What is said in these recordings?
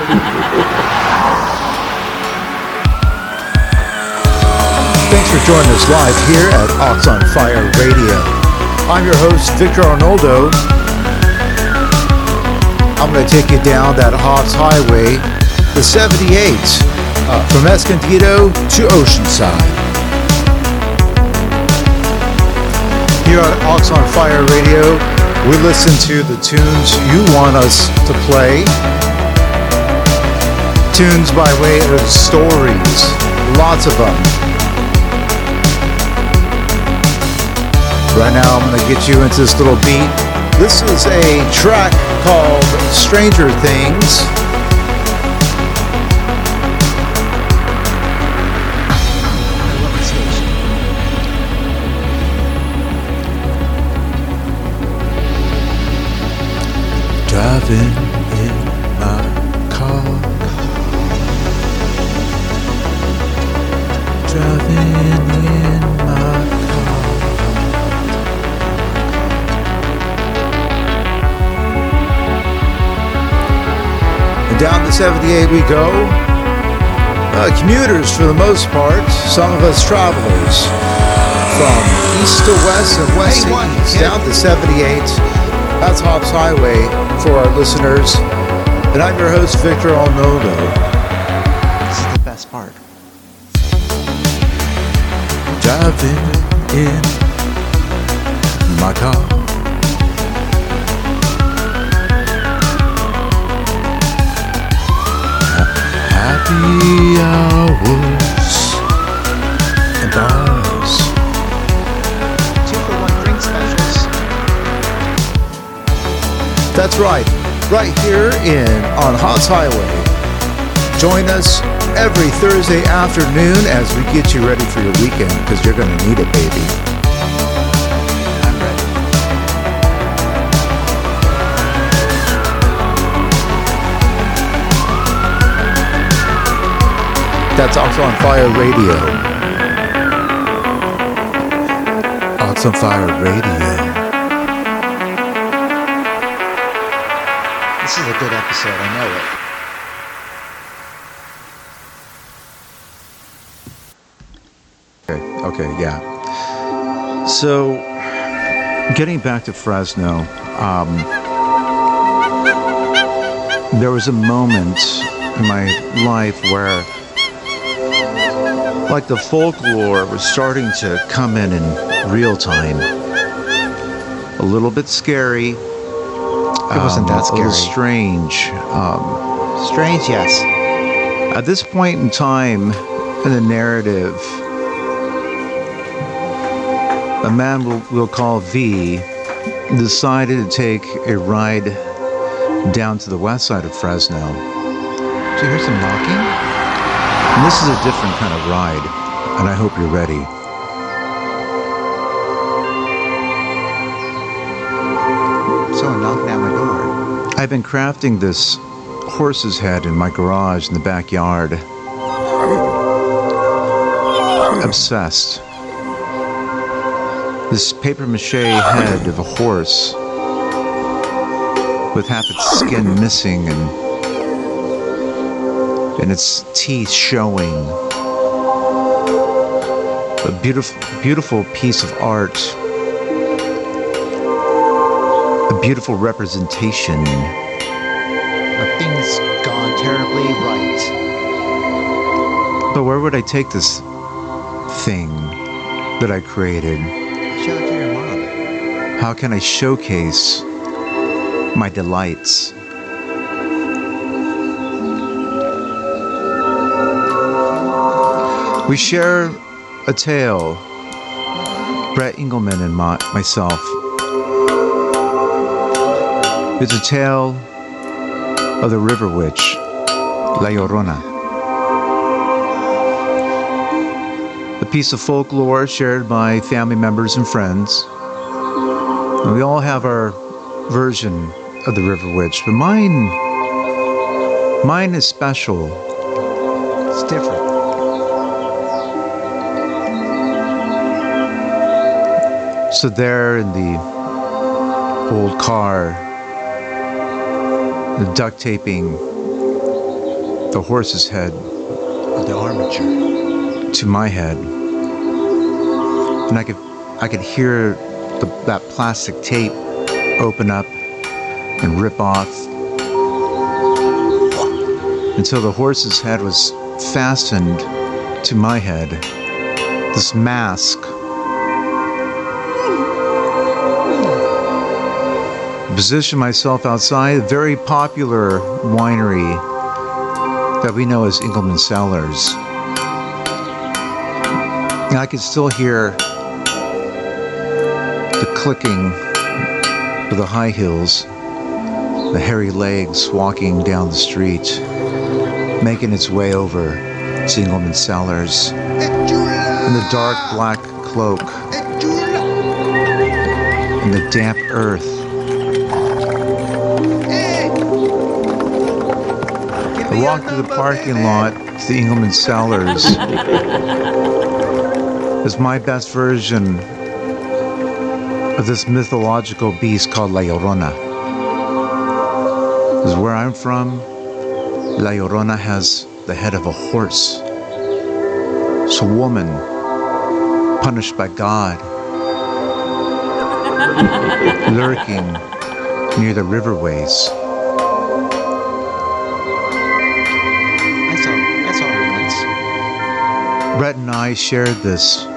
Thanks for joining us live here at Ox on Fire Radio. I'm your host, Victor Arnoldo. I'm going to take you down that Hawks Highway, the 78, uh, from Escondido to Oceanside. Here on Ox on Fire Radio, we listen to the tunes you want us to play. Tunes by way of stories, lots of them. Right now, I'm going to get you into this little beat. This is a track called Stranger Things. Driving down the 78 we go. Uh, commuters for the most part, some of us travelers from east to west and west to east, down to 78. That's Hobbs Highway for our listeners. And I'm your host, Victor Arnoldo. Driving in my car. Happy hours and bars. Two for one drink specials. That's right, right here in on Haas Highway. Join us every Thursday afternoon as we get you ready for your weekend because you're going to need it, baby. That's Ox on Fire Radio. On Fire Radio. This is a good episode. I know it. Yeah. So, getting back to Fresno, um, there was a moment in my life where, like, the folklore was starting to come in in real time. A little bit scary. It wasn't that scary. A little scary. strange. Um, Strange, yes. at this point in time in the narrative, a man we'll, we'll call V decided to take a ride down to the west side of Fresno. Do you hear some knocking? And this is a different kind of ride, and I hope you're ready. Someone knocking at my door. I've been crafting this horse's head in my garage in the backyard. Obsessed. This paper mache head of a horse with half its skin missing and and its teeth showing. A beautiful beautiful piece of art. A beautiful representation. But things gone terribly right. But where would I take this thing that I created? How can I showcase my delights? We share a tale, Brett Engelman and my, myself. It's a tale of the river witch, La Llorona. A piece of folklore shared by family members and friends. We all have our version of the river witch, but mine mine is special. It's different. So there in the old car, the duct taping the horse's head The armature. to my head, and I could I could hear the, that plastic tape open up and rip off until the horse's head was fastened to my head. This mask. Position myself outside a very popular winery that we know as Engelman Cellars. And I could still hear the clicking of the high heels, the hairy legs walking down the street, making its way over to Engelman Cellars in the dark black cloak in the damp earth. I walked to the parking lot to the Engelman Cellars as my best version of this mythological beast called La Llorona. This is where I'm from. La Llorona has the head of a horse. It's a woman punished by God, lurking near the riverways. I saw, I saw her once. Brett and I shared this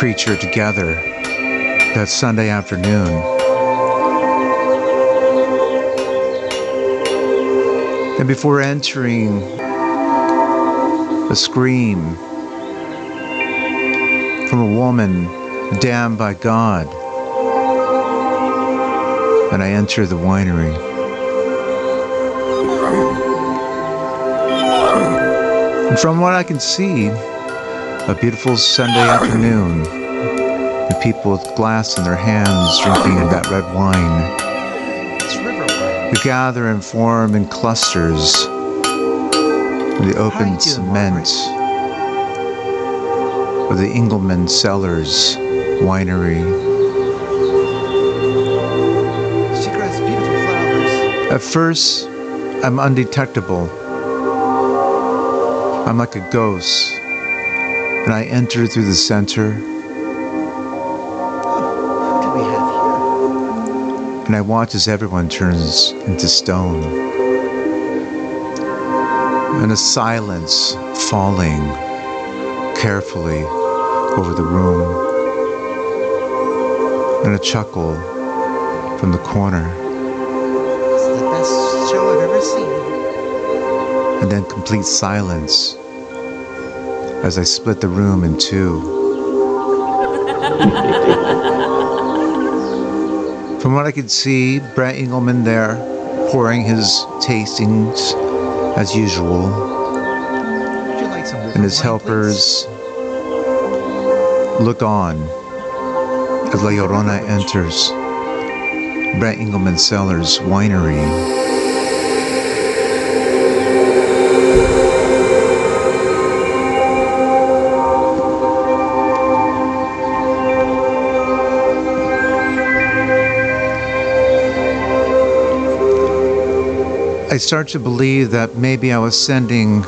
creature together that Sunday afternoon. And before entering a scream from a woman damned by God, and I enter the winery. And from what I can see, a beautiful Sunday afternoon, and people with glass in their hands drinking that red wine. It's river wine. We gather and form in clusters in the open cement of the Engelman Cellars winery. She grows beautiful flowers. At first, I'm undetectable. I'm like a ghost. And I enter through the center Who do we have here? and I watch as everyone turns into stone. And a silence falling carefully over the room. And a chuckle from the corner. This is the best show I've ever seen. And then complete silence as I split the room in two. From what I could see, Brett Engelman there pouring his tastings as usual. Like and his helpers look on as La Llorona enters Brett Engelman Cellars Winery. I start to believe that maybe I was sending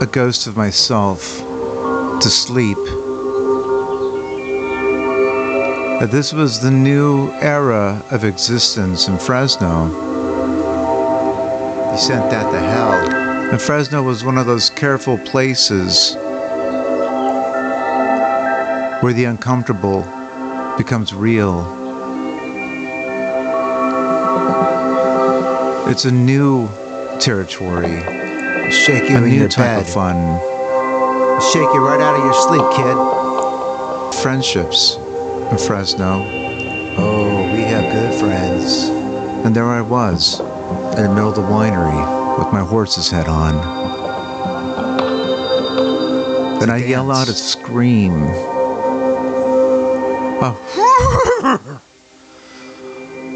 a ghost of myself to sleep. That this was the new era of existence in Fresno. You sent that to hell. And Fresno was one of those careful places where the uncomfortable becomes real. It's a new territory, Shake you a in new your type bed. of fun. Shake you right out of your sleep, kid. friendships in Fresno. Oh, we have good friends. And there I was, in the middle of the winery, with my horse's head on. And I yell out a scream. Oh.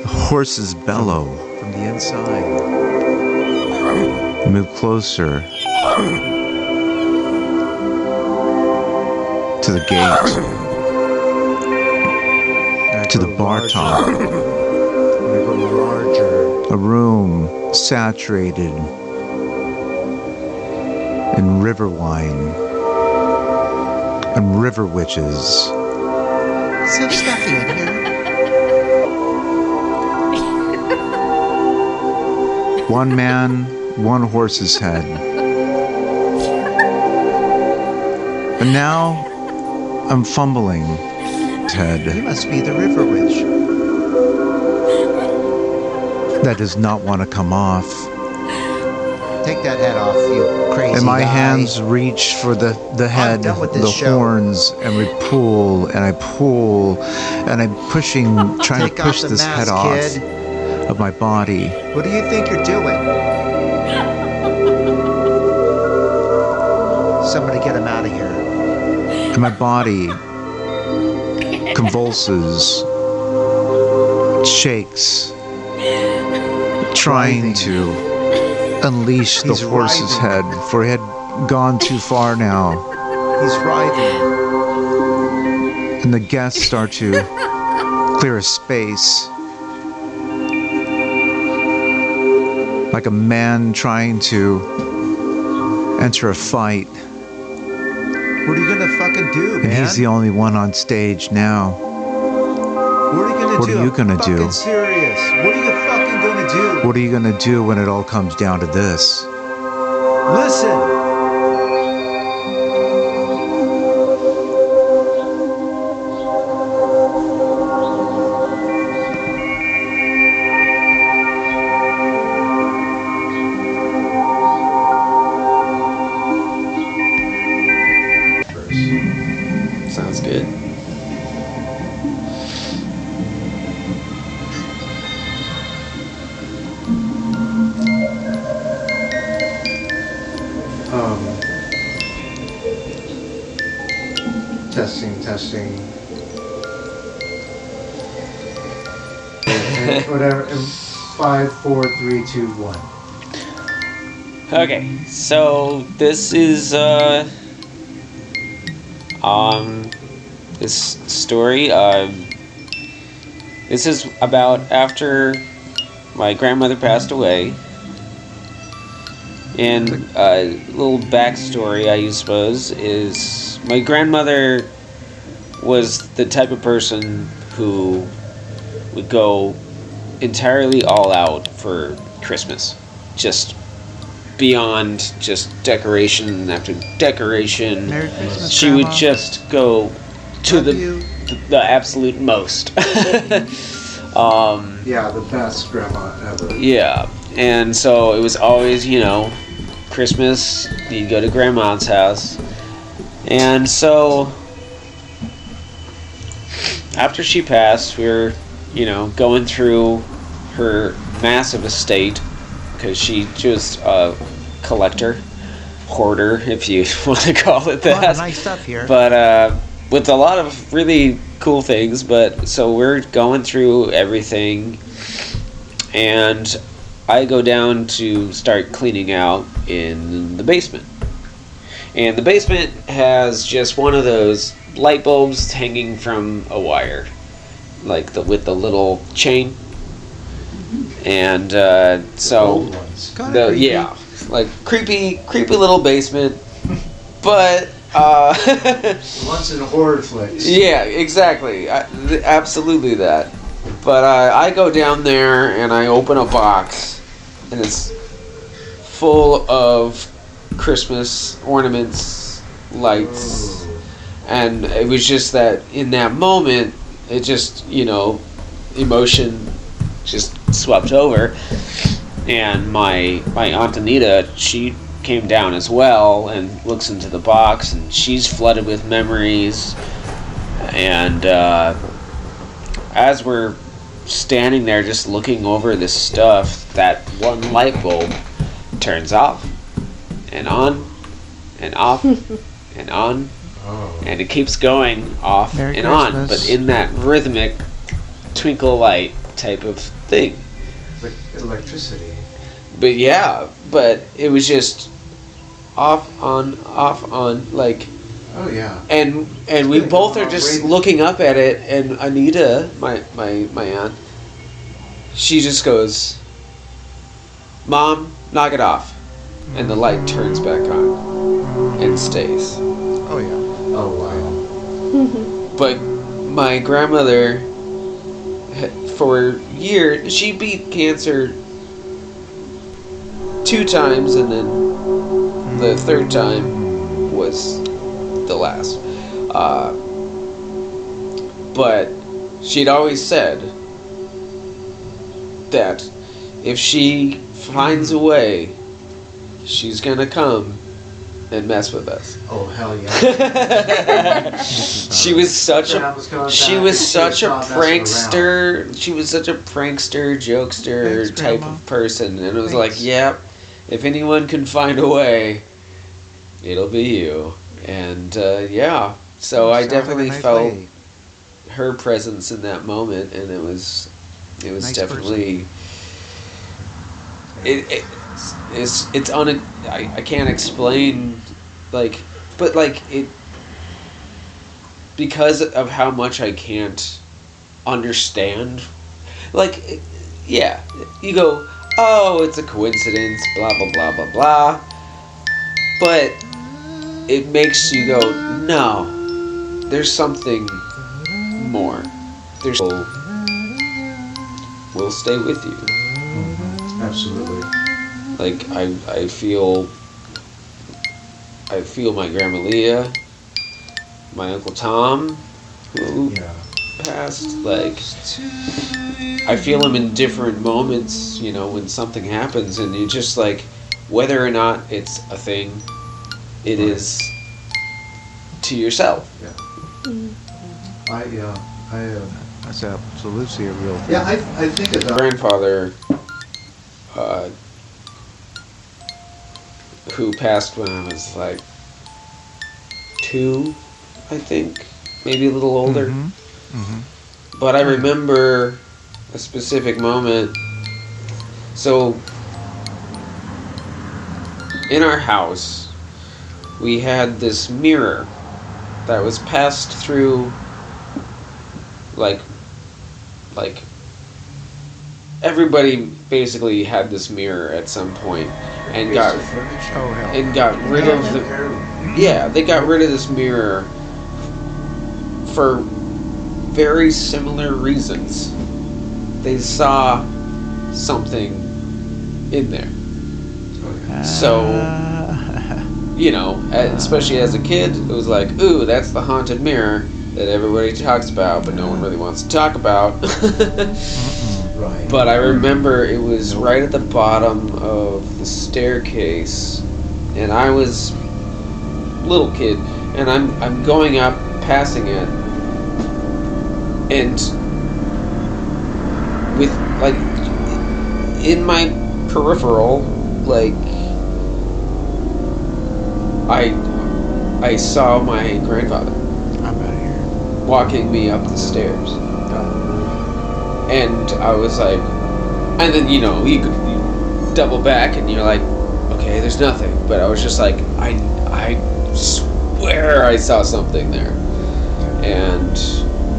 the horses bellow the inside. Move closer to the gate, to the bar top. Larger. a room saturated in river wine and river witches. So stuffy in here. One man, one horse's head. And now I'm fumbling, Ted. You must be the river witch. That does not want to come off. Take that head off, you crazy And my guy. hands reach for the, the head, the show. horns, and we pull and I pull and I'm pushing, trying Take to push this mask, head off kid. of my body. What do you think you're doing? Somebody get him out of here. And my body convulses, shakes, trying to unleash the horse's writhing. head, for he had gone too far now. He's writhing. And the guests start to clear a space. Like a man trying to enter a fight. What are you gonna fucking do, And man? he's the only one on stage now. what are you gonna what do? are you I'm gonna do? serious. What are you fucking gonna do? What are you gonna do when it all comes down to this? Listen. Whatever. Five, four, three, two, one. Okay, so this is uh um this story um this is about after my grandmother passed away. And a little backstory, I suppose, is my grandmother was the type of person who would go entirely all out for Christmas. Just beyond just decoration after decoration. Merry Christmas, She would just go to the, the the absolute most. um, Yeah, the best grandma ever. yeah, and so it was always you know Christmas. You'd go to grandma's house, and so after she passed, we were you know going through her massive estate because she just a collector, hoarder, if you want to call it that. A lot of nice stuff here. but uh, with a lot of really cool things. But so we're going through everything, and I go down to start cleaning out in the basement. And the basement has just one of those light bulbs hanging from a wire, like the with the little chain. And uh, so ones. Kinda the creepy. yeah, like creepy, creepy little basement, but uh, Once in horror flicks. yeah, exactly, I, th- absolutely that. But uh, I go down there and I open a box, and it's full of Christmas ornaments, lights, and it was just that in that moment, it just you know, emotion just swept over, and my my aunt Anita, she came down as well and looks into the box, and she's flooded with memories, and uh, as we're standing there just looking over this stuff, that one light bulb turns off. And on and off and on. Oh. and it keeps going off Merry and on, but in that rhythmic twinkle light type of thing. Like electricity. But yeah, but it was just off on off on like Oh yeah. and and we both are just wait. looking up at it and Anita, my my my aunt, she just goes, "Mom, knock it off." And the light turns back on. and stays. Oh yeah. Oh wow. But my grandmother, ha- for years, she beat cancer two times, and then the third time was the last. Uh, but she'd always said that if she finds a way, she's gonna come and mess with us. Oh hell yeah. she was such a was she was such a saw messing around. prankster. She was such a prankster, jokester Thanks, type Grandma. of person, and it was Thanks. like, yep, if anyone can find a way, it'll be you. And uh, yeah, so I Sounds like definitely nice felt lady. her presence in that moment, and it was, it was Nice definitely. It, it it's it's un I, I can't explain like but like it because of how much I can't understand like yeah you go oh it's a coincidence blah blah blah blah blah. But it makes you go no there's something more. There's will stay with you. Absolutely. Like I I feel I feel my grandma Leah, my uncle Tom, who Yeah. passed. Like I feel him in different moments. You know, when something happens, and you just like whether or not it's a thing, it Right. is to yourself. Yeah. I uh, I uh, That's absolutely a real thing. yeah. I I think about grandfather, uh, who passed when I was like two, I think, maybe a little older. Mhm. Mhm. But I remember a specific moment. So, in our house, we had this mirror that was passed through, like, like, everybody basically had this mirror at some point and got Piece of furniture. Oh hell. and got rid of the yeah, they got rid of this mirror for very similar reasons. They saw something in there. So-. You know, especially as a kid, it was like, ooh, that's the haunted mirror that everybody talks about, but no one really wants to talk about. Right. But I remember it was right at the bottom of the staircase, and I was little kid, and I'm I'm going up, passing it, and with like in my peripheral, like I I saw my grandfather I'm out of here. walking me up the stairs and I was like, and then you know you you double back and you're like, okay, there's nothing. But I was just like, I I swear I saw something there, and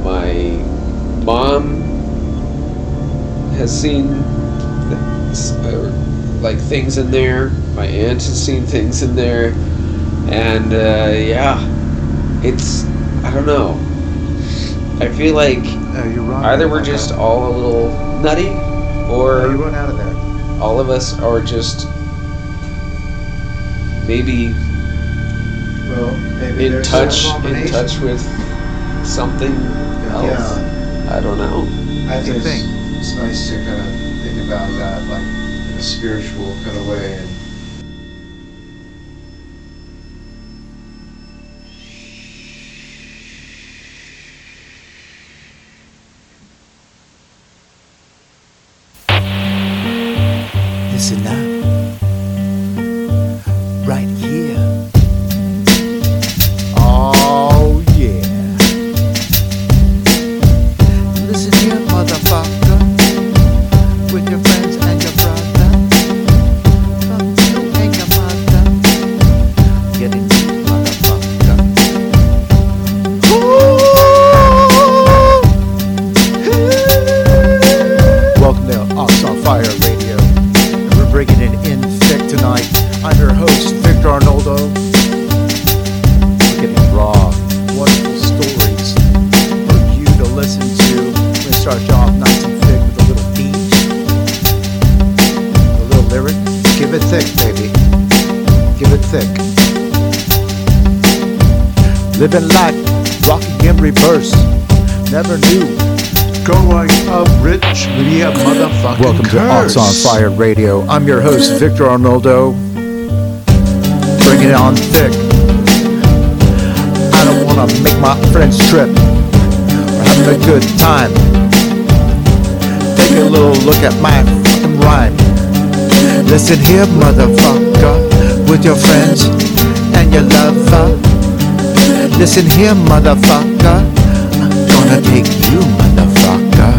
my mom has seen like things in there. My aunt has seen things in there, and uh, yeah, it's I don't know. I feel like Uh, you're wrong. Either we're just all a little nutty, No, you or run out of that. all of us are just maybe well, maybe in touch, in touch with something else. Yeah. I don't know. I think it's, it's nice to kind of think about that, like in a spiritual kind of way, and Living life, rocking in reverse. Never knew. Going up rich, we have motherfucking Welcome to Ox on Fire Radio. I'm your host, Victor Arnoldo. Bring it on thick. I don't want to make my friends trip. We're having a good time. Take a little look at my fucking rhyme. Listen here, motherfucker, with your friends and your lover. Listen here, motherfucker. I'm gonna take you, motherfucker.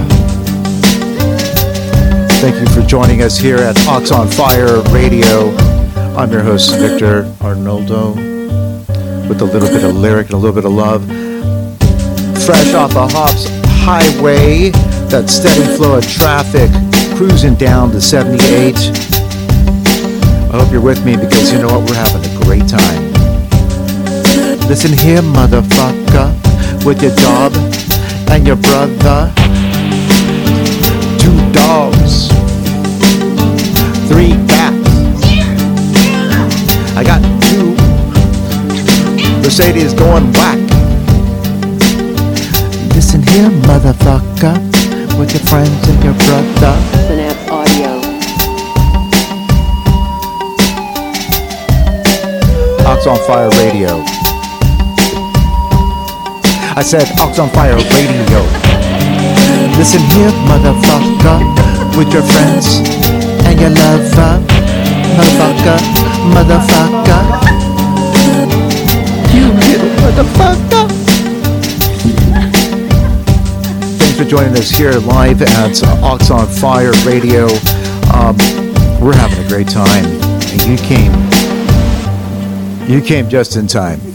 Thank you for joining us here at Ox on Fire Radio. I'm your host, Victor Arnoldo, with a little bit of lyric and a little bit of love. Fresh off the Hops Highway, that steady flow of traffic cruising down to 78. I hope you're with me because you know what? We're having a great time. Listen here, motherfucker, with your dog and your brother. Two dogs, three cats. I got two Mercedes going whack. Listen here, motherfucker, with your friends and your brother. Synapse Audio. Ox on Fire Radio. I said Ox on Fire Radio. Listen here, motherfucker, with your friends and your lover. Motherfucker, motherfucker. You little motherfucker. Thanks for joining us here live at Ox on Fire Radio. Um, we're having a great time, and you came you came just in time.